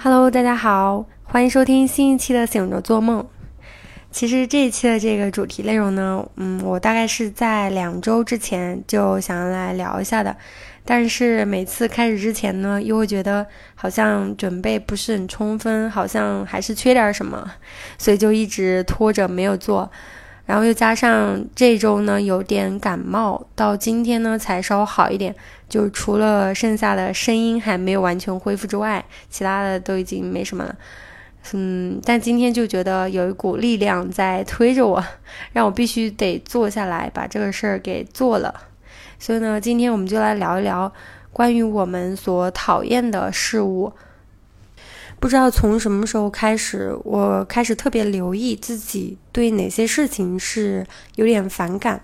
Hello，大家好，欢迎收听新一期的《醒着做梦》。其实这一期的这个主题内容呢，嗯，我大概是在两周之前就想要来聊一下的，但是每次开始之前呢，又会觉得好像准备不是很充分，好像还是缺点什么，所以就一直拖着没有做。然后又加上这周呢有点感冒，到今天呢才稍微好一点，就除了剩下的声音还没有完全恢复之外，其他的都已经没什么了。嗯，但今天就觉得有一股力量在推着我，让我必须得坐下来把这个事儿给做了。所以呢，今天我们就来聊一聊关于我们所讨厌的事物。不知道从什么时候开始，我开始特别留意自己对哪些事情是有点反感，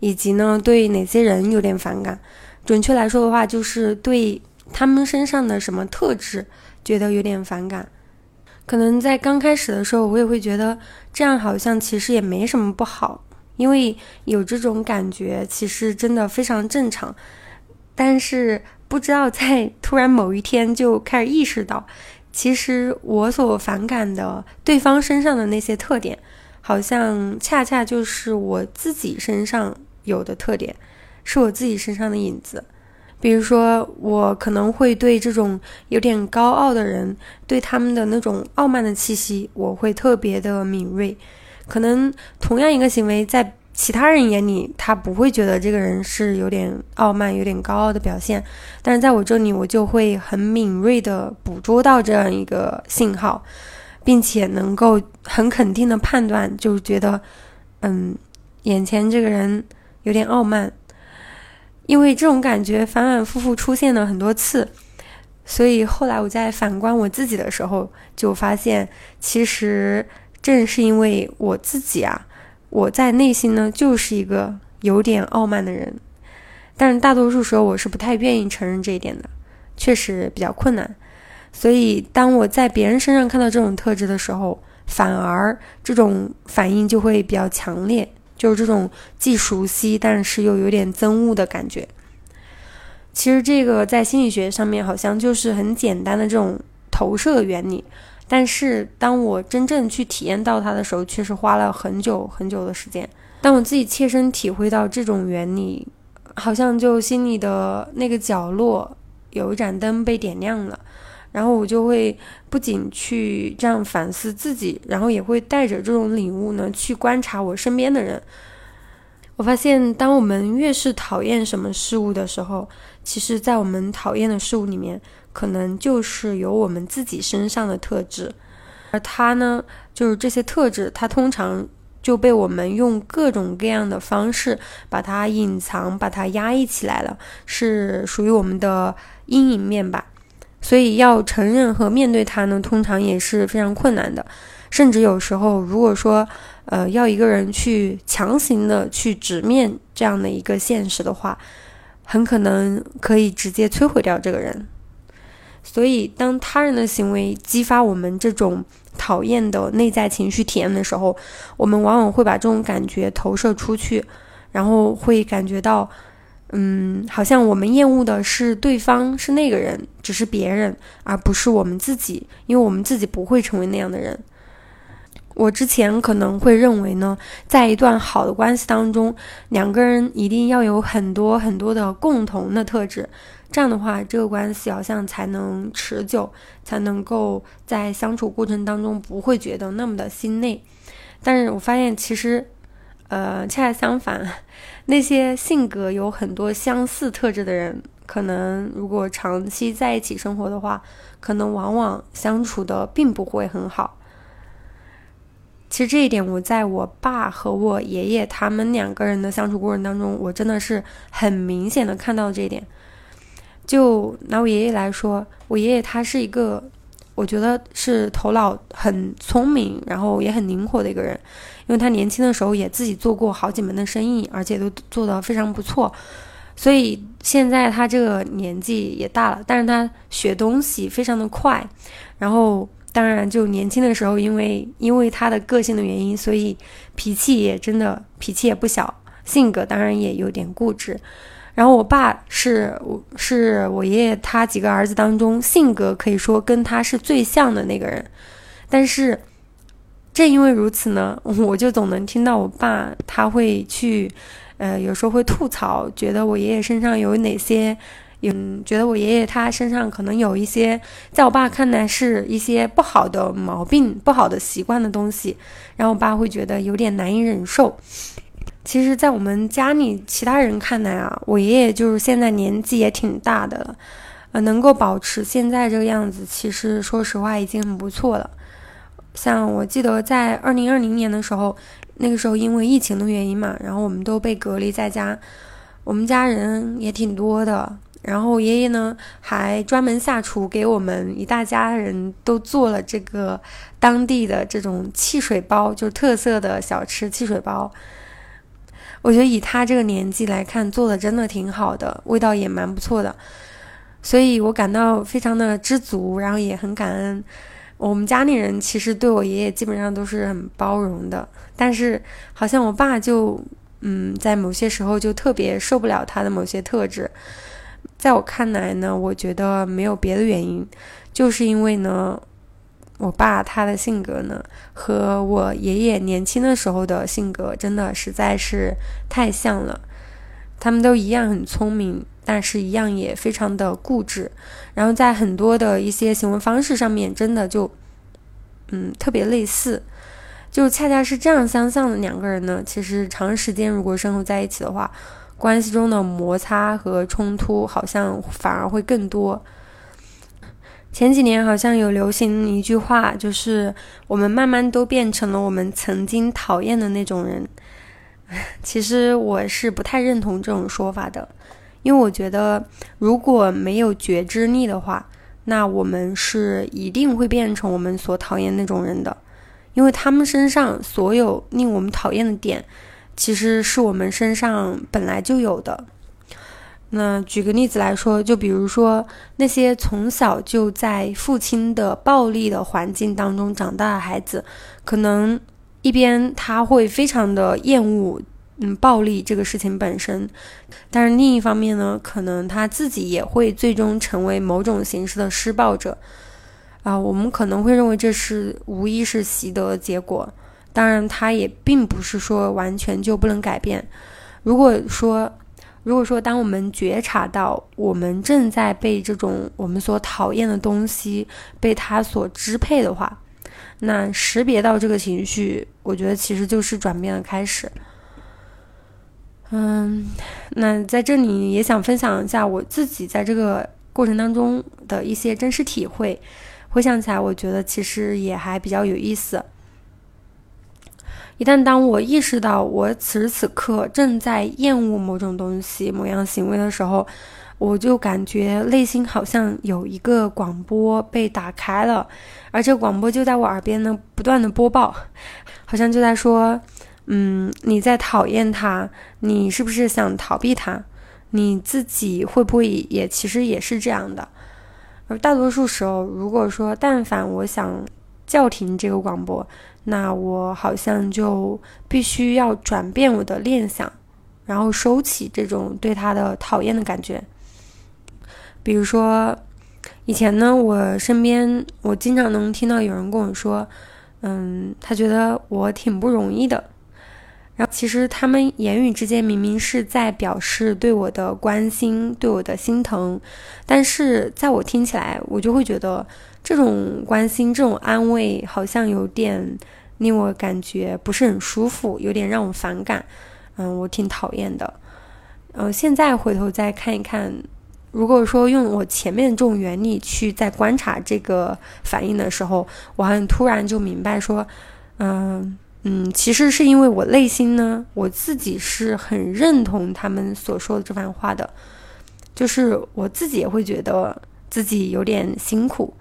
以及呢对哪些人有点反感。准确来说的话，就是对他们身上的什么特质觉得有点反感。可能在刚开始的时候，我也会觉得这样好像其实也没什么不好，因为有这种感觉其实真的非常正常。但是不知道在突然某一天就开始意识到，其实我所反感的对方身上的那些特点，好像恰恰就是我自己身上有的特点，是我自己身上的影子。比如说，我可能会对这种有点高傲的人，对他们的那种傲慢的气息，我会特别的敏锐。可能同样一个行为，在其他人眼里，他不会觉得这个人是有点傲慢、有点高傲的表现，但是在我这里，我就会很敏锐的捕捉到这样一个信号，并且能够很肯定的判断，就觉得，嗯，眼前这个人有点傲慢。因为这种感觉反反复复出现了很多次，所以后来我在反观我自己的时候，就发现其实正是因为我自己啊，我在内心呢就是一个有点傲慢的人，但是大多数时候我是不太愿意承认这一点的，确实比较困难。所以当我在别人身上看到这种特质的时候，反而这种反应就会比较强烈。就是这种既熟悉但是又有点憎恶的感觉。其实这个在心理学上面好像就是很简单的这种投射原理，但是当我真正去体验到它的时候，却是花了很久很久的时间。当我自己切身体会到这种原理，好像就心里的那个角落有一盏灯被点亮了。然后我就会不仅去这样反思自己，然后也会带着这种领悟呢去观察我身边的人。我发现，当我们越是讨厌什么事物的时候，其实，在我们讨厌的事物里面，可能就是有我们自己身上的特质，而它呢，就是这些特质，它通常就被我们用各种各样的方式把它隐藏、把它压抑起来了，是属于我们的阴影面吧。所以要承认和面对它呢，通常也是非常困难的，甚至有时候，如果说，呃，要一个人去强行的去直面这样的一个现实的话，很可能可以直接摧毁掉这个人。所以，当他人的行为激发我们这种讨厌的内在情绪体验的时候，我们往往会把这种感觉投射出去，然后会感觉到。嗯，好像我们厌恶的是对方，是那个人，只是别人，而不是我们自己，因为我们自己不会成为那样的人。我之前可能会认为呢，在一段好的关系当中，两个人一定要有很多很多的共同的特质，这样的话，这个关系好像才能持久，才能够在相处过程当中不会觉得那么的心累。但是我发现，其实。呃，恰恰相反，那些性格有很多相似特质的人，可能如果长期在一起生活的话，可能往往相处的并不会很好。其实这一点，我在我爸和我爷爷他们两个人的相处过程当中，我真的是很明显的看到这一点。就拿我爷爷来说，我爷爷他是一个。我觉得是头脑很聪明，然后也很灵活的一个人，因为他年轻的时候也自己做过好几门的生意，而且都做得非常不错，所以现在他这个年纪也大了，但是他学东西非常的快，然后当然就年轻的时候，因为因为他的个性的原因，所以脾气也真的脾气也不小，性格当然也有点固执，然后我爸是是我爷爷他几个儿子当中性格可以说跟他是最像的那个人，但是正因为如此呢，我就总能听到我爸他会去，呃，有时候会吐槽，觉得我爷爷身上有哪些。嗯，觉得我爷爷他身上可能有一些，在我爸看来是一些不好的毛病、不好的习惯的东西，然后我爸会觉得有点难以忍受。其实，在我们家里其他人看来啊，我爷爷就是现在年纪也挺大的了，呃，能够保持现在这个样子，其实说实话已经很不错了。像我记得在二零二零年的时候，那个时候因为疫情的原因嘛，然后我们都被隔离在家，我们家人也挺多的。然后爷爷呢，还专门下厨给我们一大家人都做了这个当地的这种汽水包，就是特色的小吃汽水包。我觉得以他这个年纪来看，做的真的挺好的，味道也蛮不错的，所以我感到非常的知足，然后也很感恩。我们家里人其实对我爷爷基本上都是很包容的，但是好像我爸就嗯，在某些时候就特别受不了他的某些特质。在我看来呢，我觉得没有别的原因，就是因为呢，我爸他的性格呢和我爷爷年轻的时候的性格真的实在是太像了。他们都一样很聪明，但是一样也非常的固执，然后在很多的一些行为方式上面，真的就嗯特别类似。就恰恰是这样相像的两个人呢，其实长时间如果生活在一起的话。关系中的摩擦和冲突好像反而会更多。前几年好像有流行一句话，就是我们慢慢都变成了我们曾经讨厌的那种人。其实我是不太认同这种说法的，因为我觉得如果没有觉知力的话，那我们是一定会变成我们所讨厌那种人的，因为他们身上所有令我们讨厌的点。其实是我们身上本来就有的。那举个例子来说，就比如说那些从小就在父亲的暴力的环境当中长大的孩子，可能一边他会非常的厌恶嗯暴力这个事情本身，但是另一方面呢，可能他自己也会最终成为某种形式的施暴者。啊，我们可能会认为这是无意识习得的结果。当然，他也并不是说完全就不能改变。如果说，如果说，当我们觉察到我们正在被这种我们所讨厌的东西被它所支配的话，那识别到这个情绪，我觉得其实就是转变的开始。嗯，那在这里也想分享一下我自己在这个过程当中的一些真实体会。回想起来，我觉得其实也还比较有意思。一旦当我意识到我此时此刻正在厌恶某种东西、某样行为的时候，我就感觉内心好像有一个广播被打开了，而这广播就在我耳边呢，不断的播报，好像就在说：“嗯，你在讨厌他，你是不是想逃避他？你自己会不会也其实也是这样的？”而大多数时候，如果说但凡我想叫停这个广播，那我好像就必须要转变我的念想，然后收起这种对他的讨厌的感觉。比如说，以前呢，我身边我经常能听到有人跟我说，嗯，他觉得我挺不容易的。然后其实他们言语之间明明是在表示对我的关心、对我的心疼，但是在我听起来，我就会觉得。这种关心，这种安慰，好像有点令我感觉不是很舒服，有点让我反感。嗯，我挺讨厌的。嗯，现在回头再看一看，如果说用我前面这种原理去再观察这个反应的时候，我好像突然就明白说，嗯嗯，其实是因为我内心呢，我自己是很认同他们所说的这番话的，就是我自己也会觉得自己有点辛苦。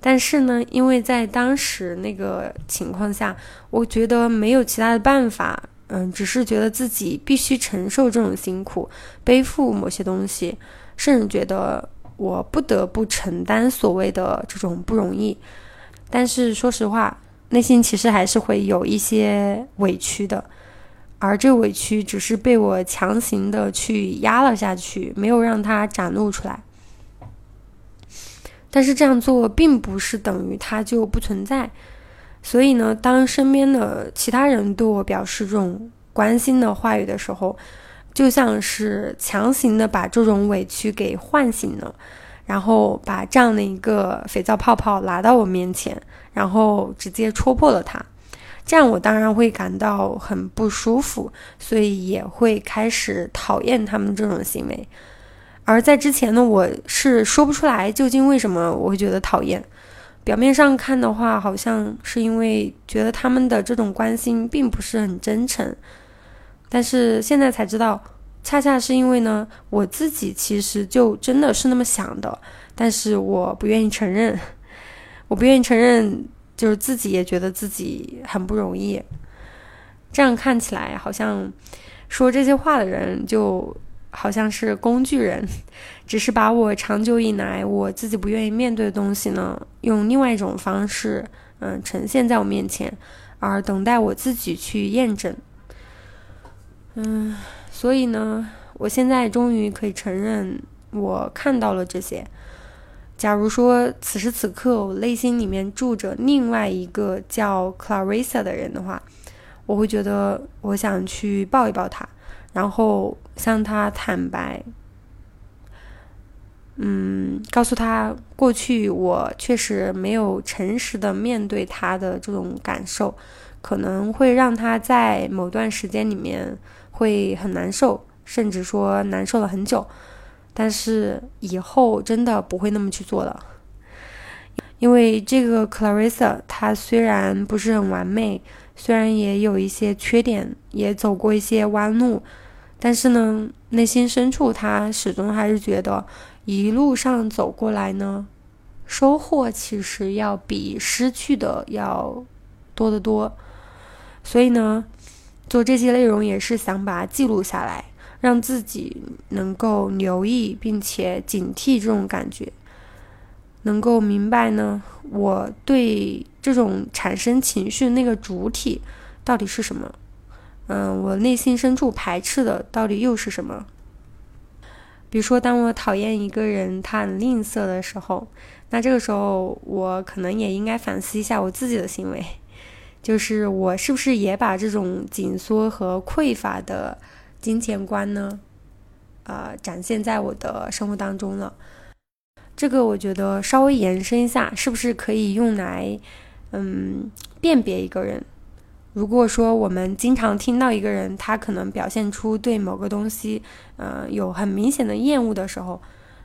但是呢，因为在当时那个情况下，我觉得没有其他的办法，嗯，只是觉得自己必须承受这种辛苦，背负某些东西，甚至觉得我不得不承担所谓的这种不容易。但是说实话，内心其实还是会有一些委屈的，而这委屈只是被我强行的去压了下去，没有让它展露出来。但是这样做并不是等于它就不存在。所以呢，当身边的其他人对我表示这种关心的话语的时候，就像是强行的把这种委屈给唤醒了，然后把这样的一个肥皂泡泡拿到我面前，然后直接戳破了它。这样我当然会感到很不舒服，所以也会开始讨厌他们这种行为。而在之前呢，我是说不出来究竟为什么我会觉得讨厌。表面上看的话，好像是因为觉得他们的这种关心并不是很真诚，但是现在才知道，恰恰是因为呢，我自己其实就真的是那么想的，但是我不愿意承认，我不愿意承认，就是自己也觉得自己很不容易。这样看起来，好像说这些话的人就。好像是工具人，只是把我长久以来我自己不愿意面对的东西呢，用另外一种方式，嗯，呈现在我面前，而等待我自己去验证。嗯，所以呢，我现在终于可以承认，我看到了这些。假如说此时此刻我内心里面住着另外一个叫 Clarissa 的人的话，我会觉得我想去抱一抱他。然后向他坦白，嗯，告诉他过去我确实没有诚实的面对他的这种感受，可能会让他在某段时间里面会很难受，甚至说难受了很久。但是以后真的不会那么去做了，因为这个 Clarissa 她虽然不是很完美。虽然也有一些缺点，也走过一些弯路，但是呢，内心深处他始终还是觉得一路上走过来呢，收获其实要比失去的要多得多。所以呢，做这些内容也是想把它记录下来，让自己能够留意并且警惕这种感觉。能够明白呢，我对这种产生情绪那个主体到底是什么？嗯，我内心深处排斥的到底又是什么？比如说，当我讨厌一个人他很吝啬的时候，那这个时候我可能也应该反思一下我自己的行为，就是我是不是也把这种紧缩和匮乏的金钱观呢，呃，展现在我的生活当中了？这个我觉得稍微延伸一下，是不是可以用来，嗯，辨别一个人？如果说我们经常听到一个人，他可能表现出对某个东西，呃，有很明显的厌恶的时候，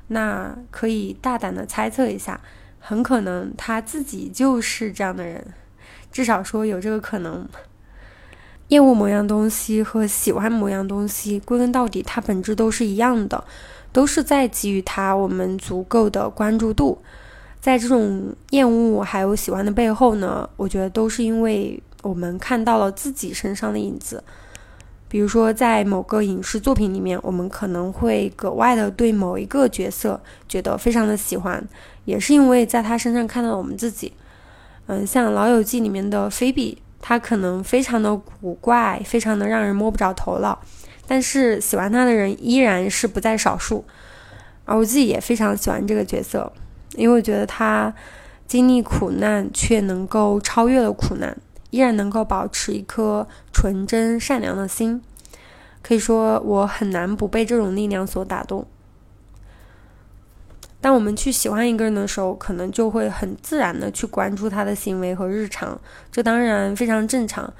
那可以大胆的猜测一下，很可能他自己就是这样的人，至少说有这个可能。厌恶某样东西和喜欢某样东西，归根到底，它本质都是一样的。都是在给予他我们足够的关注度，在这种厌恶还有喜欢的背后呢，我觉得都是因为我们看到了自己身上的影子。比如说，在某个影视作品里面，我们可能会格外的对某一个角色觉得非常的喜欢，也是因为在他身上看到了我们自己。嗯，像《老友记》里面的菲比，他可能非常的古怪，非常的让人摸不着头脑。但是喜欢他的人依然是不在少数，而我自己也非常喜欢这个角色，因为我觉得他经历苦难却能够超越了苦难，依然能够保持一颗纯真善良的心，可以说我很难不被这种力量所打动。当我们去喜欢一个人的时候，可能就会很自然的去关注他的行为和日常，这当然非常正常。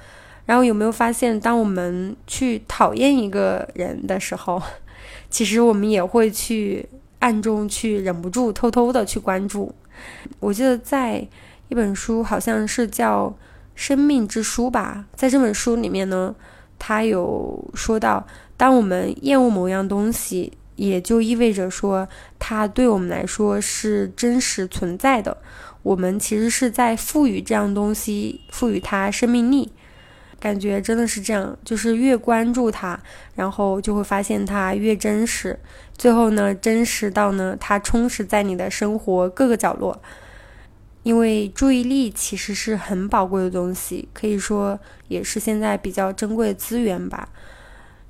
然后有没有发现，当我们去讨厌一个人的时候，其实我们也会去暗中去忍不住偷偷的去关注。我记得在一本书，好像是叫《生命之书》吧，在这本书里面呢，他有说到，当我们厌恶某样东西，也就意味着说，它对我们来说是真实存在的。我们其实是在赋予这样东西，赋予它生命力。感觉真的是这样，就是越关注它，然后就会发现它越真实。最后呢，真实到呢，它充实在你的生活各个角落。因为注意力其实是很宝贵的东西，可以说也是现在比较珍贵的资源吧。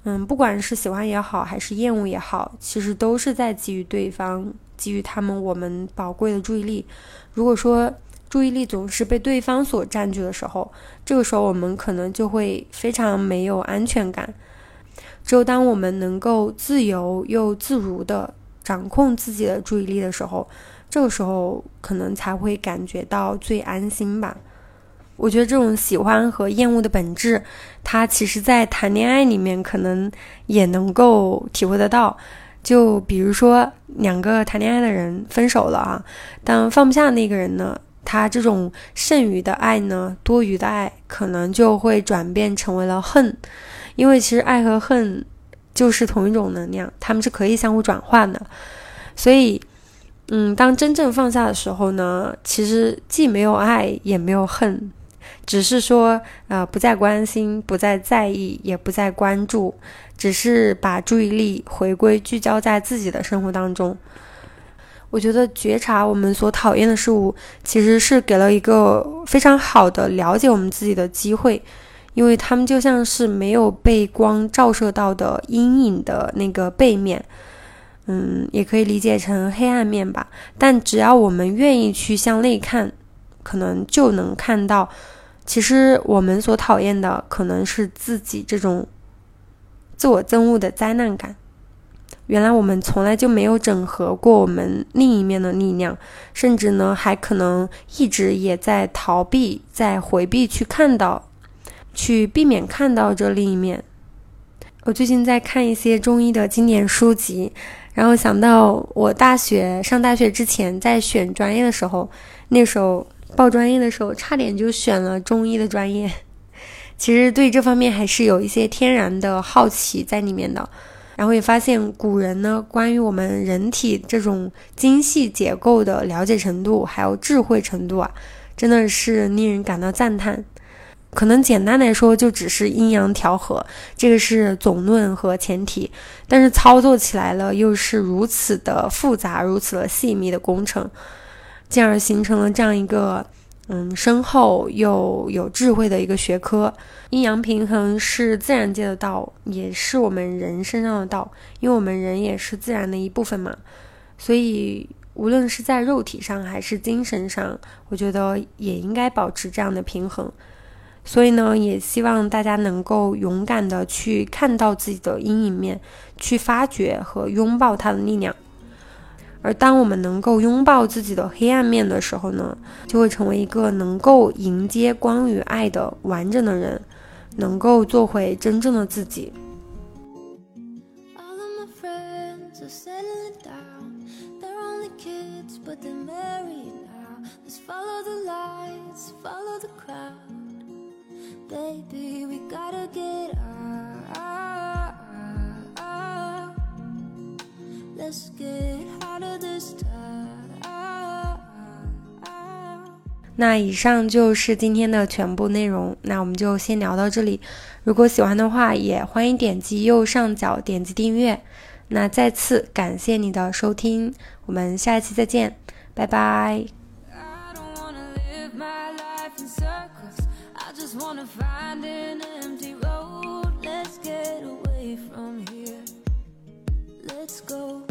嗯，不管是喜欢也好，还是厌恶也好，其实都是在给予对方、给予他们我们宝贵的注意力。如果说注意力总是被对方所占据的时候，这个时候我们可能就会非常没有安全感。只有当我们能够自由又自如地掌控自己的注意力的时候，这个时候可能才会感觉到最安心吧。我觉得这种喜欢和厌恶的本质，它其实，在谈恋爱里面可能也能够体会得到。就比如说，两个谈恋爱的人分手了啊，当放不下那个人呢，他这种剩余的爱呢，多余的爱，可能就会转变成为了恨。因为其实爱和恨就是同一种能量，他们是可以相互转换的。所以，嗯，当真正放下的时候呢，其实既没有爱，也没有恨。只是说，呃，不再关心，不再在意，也不再关注，只是把注意力回归聚焦在自己的生活当中。我觉得觉察我们所讨厌的事物，其实是给了一个非常好的了解我们自己的机会，因为他们就像是没有被光照射到的阴影的那个背面，嗯，也可以理解成黑暗面吧。但只要我们愿意去向内看，可能就能看到。其实我们所讨厌的可能是自己这种自我憎恶的灾难感。原来我们从来就没有整合过我们另一面的力量，甚至呢还可能一直也在逃避、在回避去看到、去避免看到这另一面。我最近在看一些中医的经典书籍，然后想到我大学上大学之前在选专业的时候，那时候。报专业的时候，差点就选了中医的专业。其实对这方面还是有一些天然的好奇在里面的。然后也发现古人呢，关于我们人体这种精细结构的了解程度，还有智慧程度啊，真的是令人感到赞叹。可能简单来说，就只是阴阳调和，这个是总论和前提。但是操作起来了，又是如此的复杂，如此的细密的工程。进而形成了这样一个，嗯，深厚又有智慧的一个学科。阴阳平衡是自然界的道，也是我们人身上的道，因为我们人也是自然的一部分嘛。所以，无论是在肉体上还是精神上，我觉得也应该保持这样的平衡。所以呢，也希望大家能够勇敢的去看到自己的阴影面，去发掘和拥抱它的力量。而当我们能够拥抱自己的黑暗面的时候呢，就会成为一个能够迎接光与爱的完整的人，能够做回真正的自己。Follow the lights, follow the crowd. 那以上就是今天的全部内容，那我们就先聊到这里。如果喜欢的话，也欢迎点击右上角点击订阅。那再次感谢你的收听，我们下一期再见，拜拜。just wanna find an empty road. Let's get away from here. Let's go.